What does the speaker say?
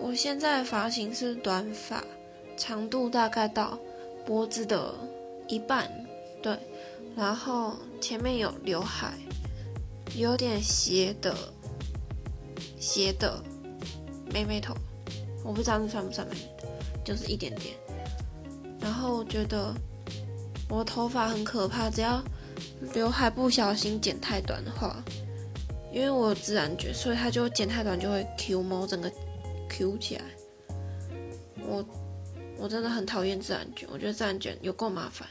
我现在的发型是短发，长度大概到脖子的一半，对，然后前面有刘海，有点斜的斜的妹妹头，我不知道这算不算妹妹头，就是一点点。然后我觉得我头发很可怕，只要刘海不小心剪太短的话，因为我有自然卷，所以它就剪太短就会 Q 毛，整个 Q 起来。我我真的很讨厌自然卷，我觉得自然卷有够麻烦。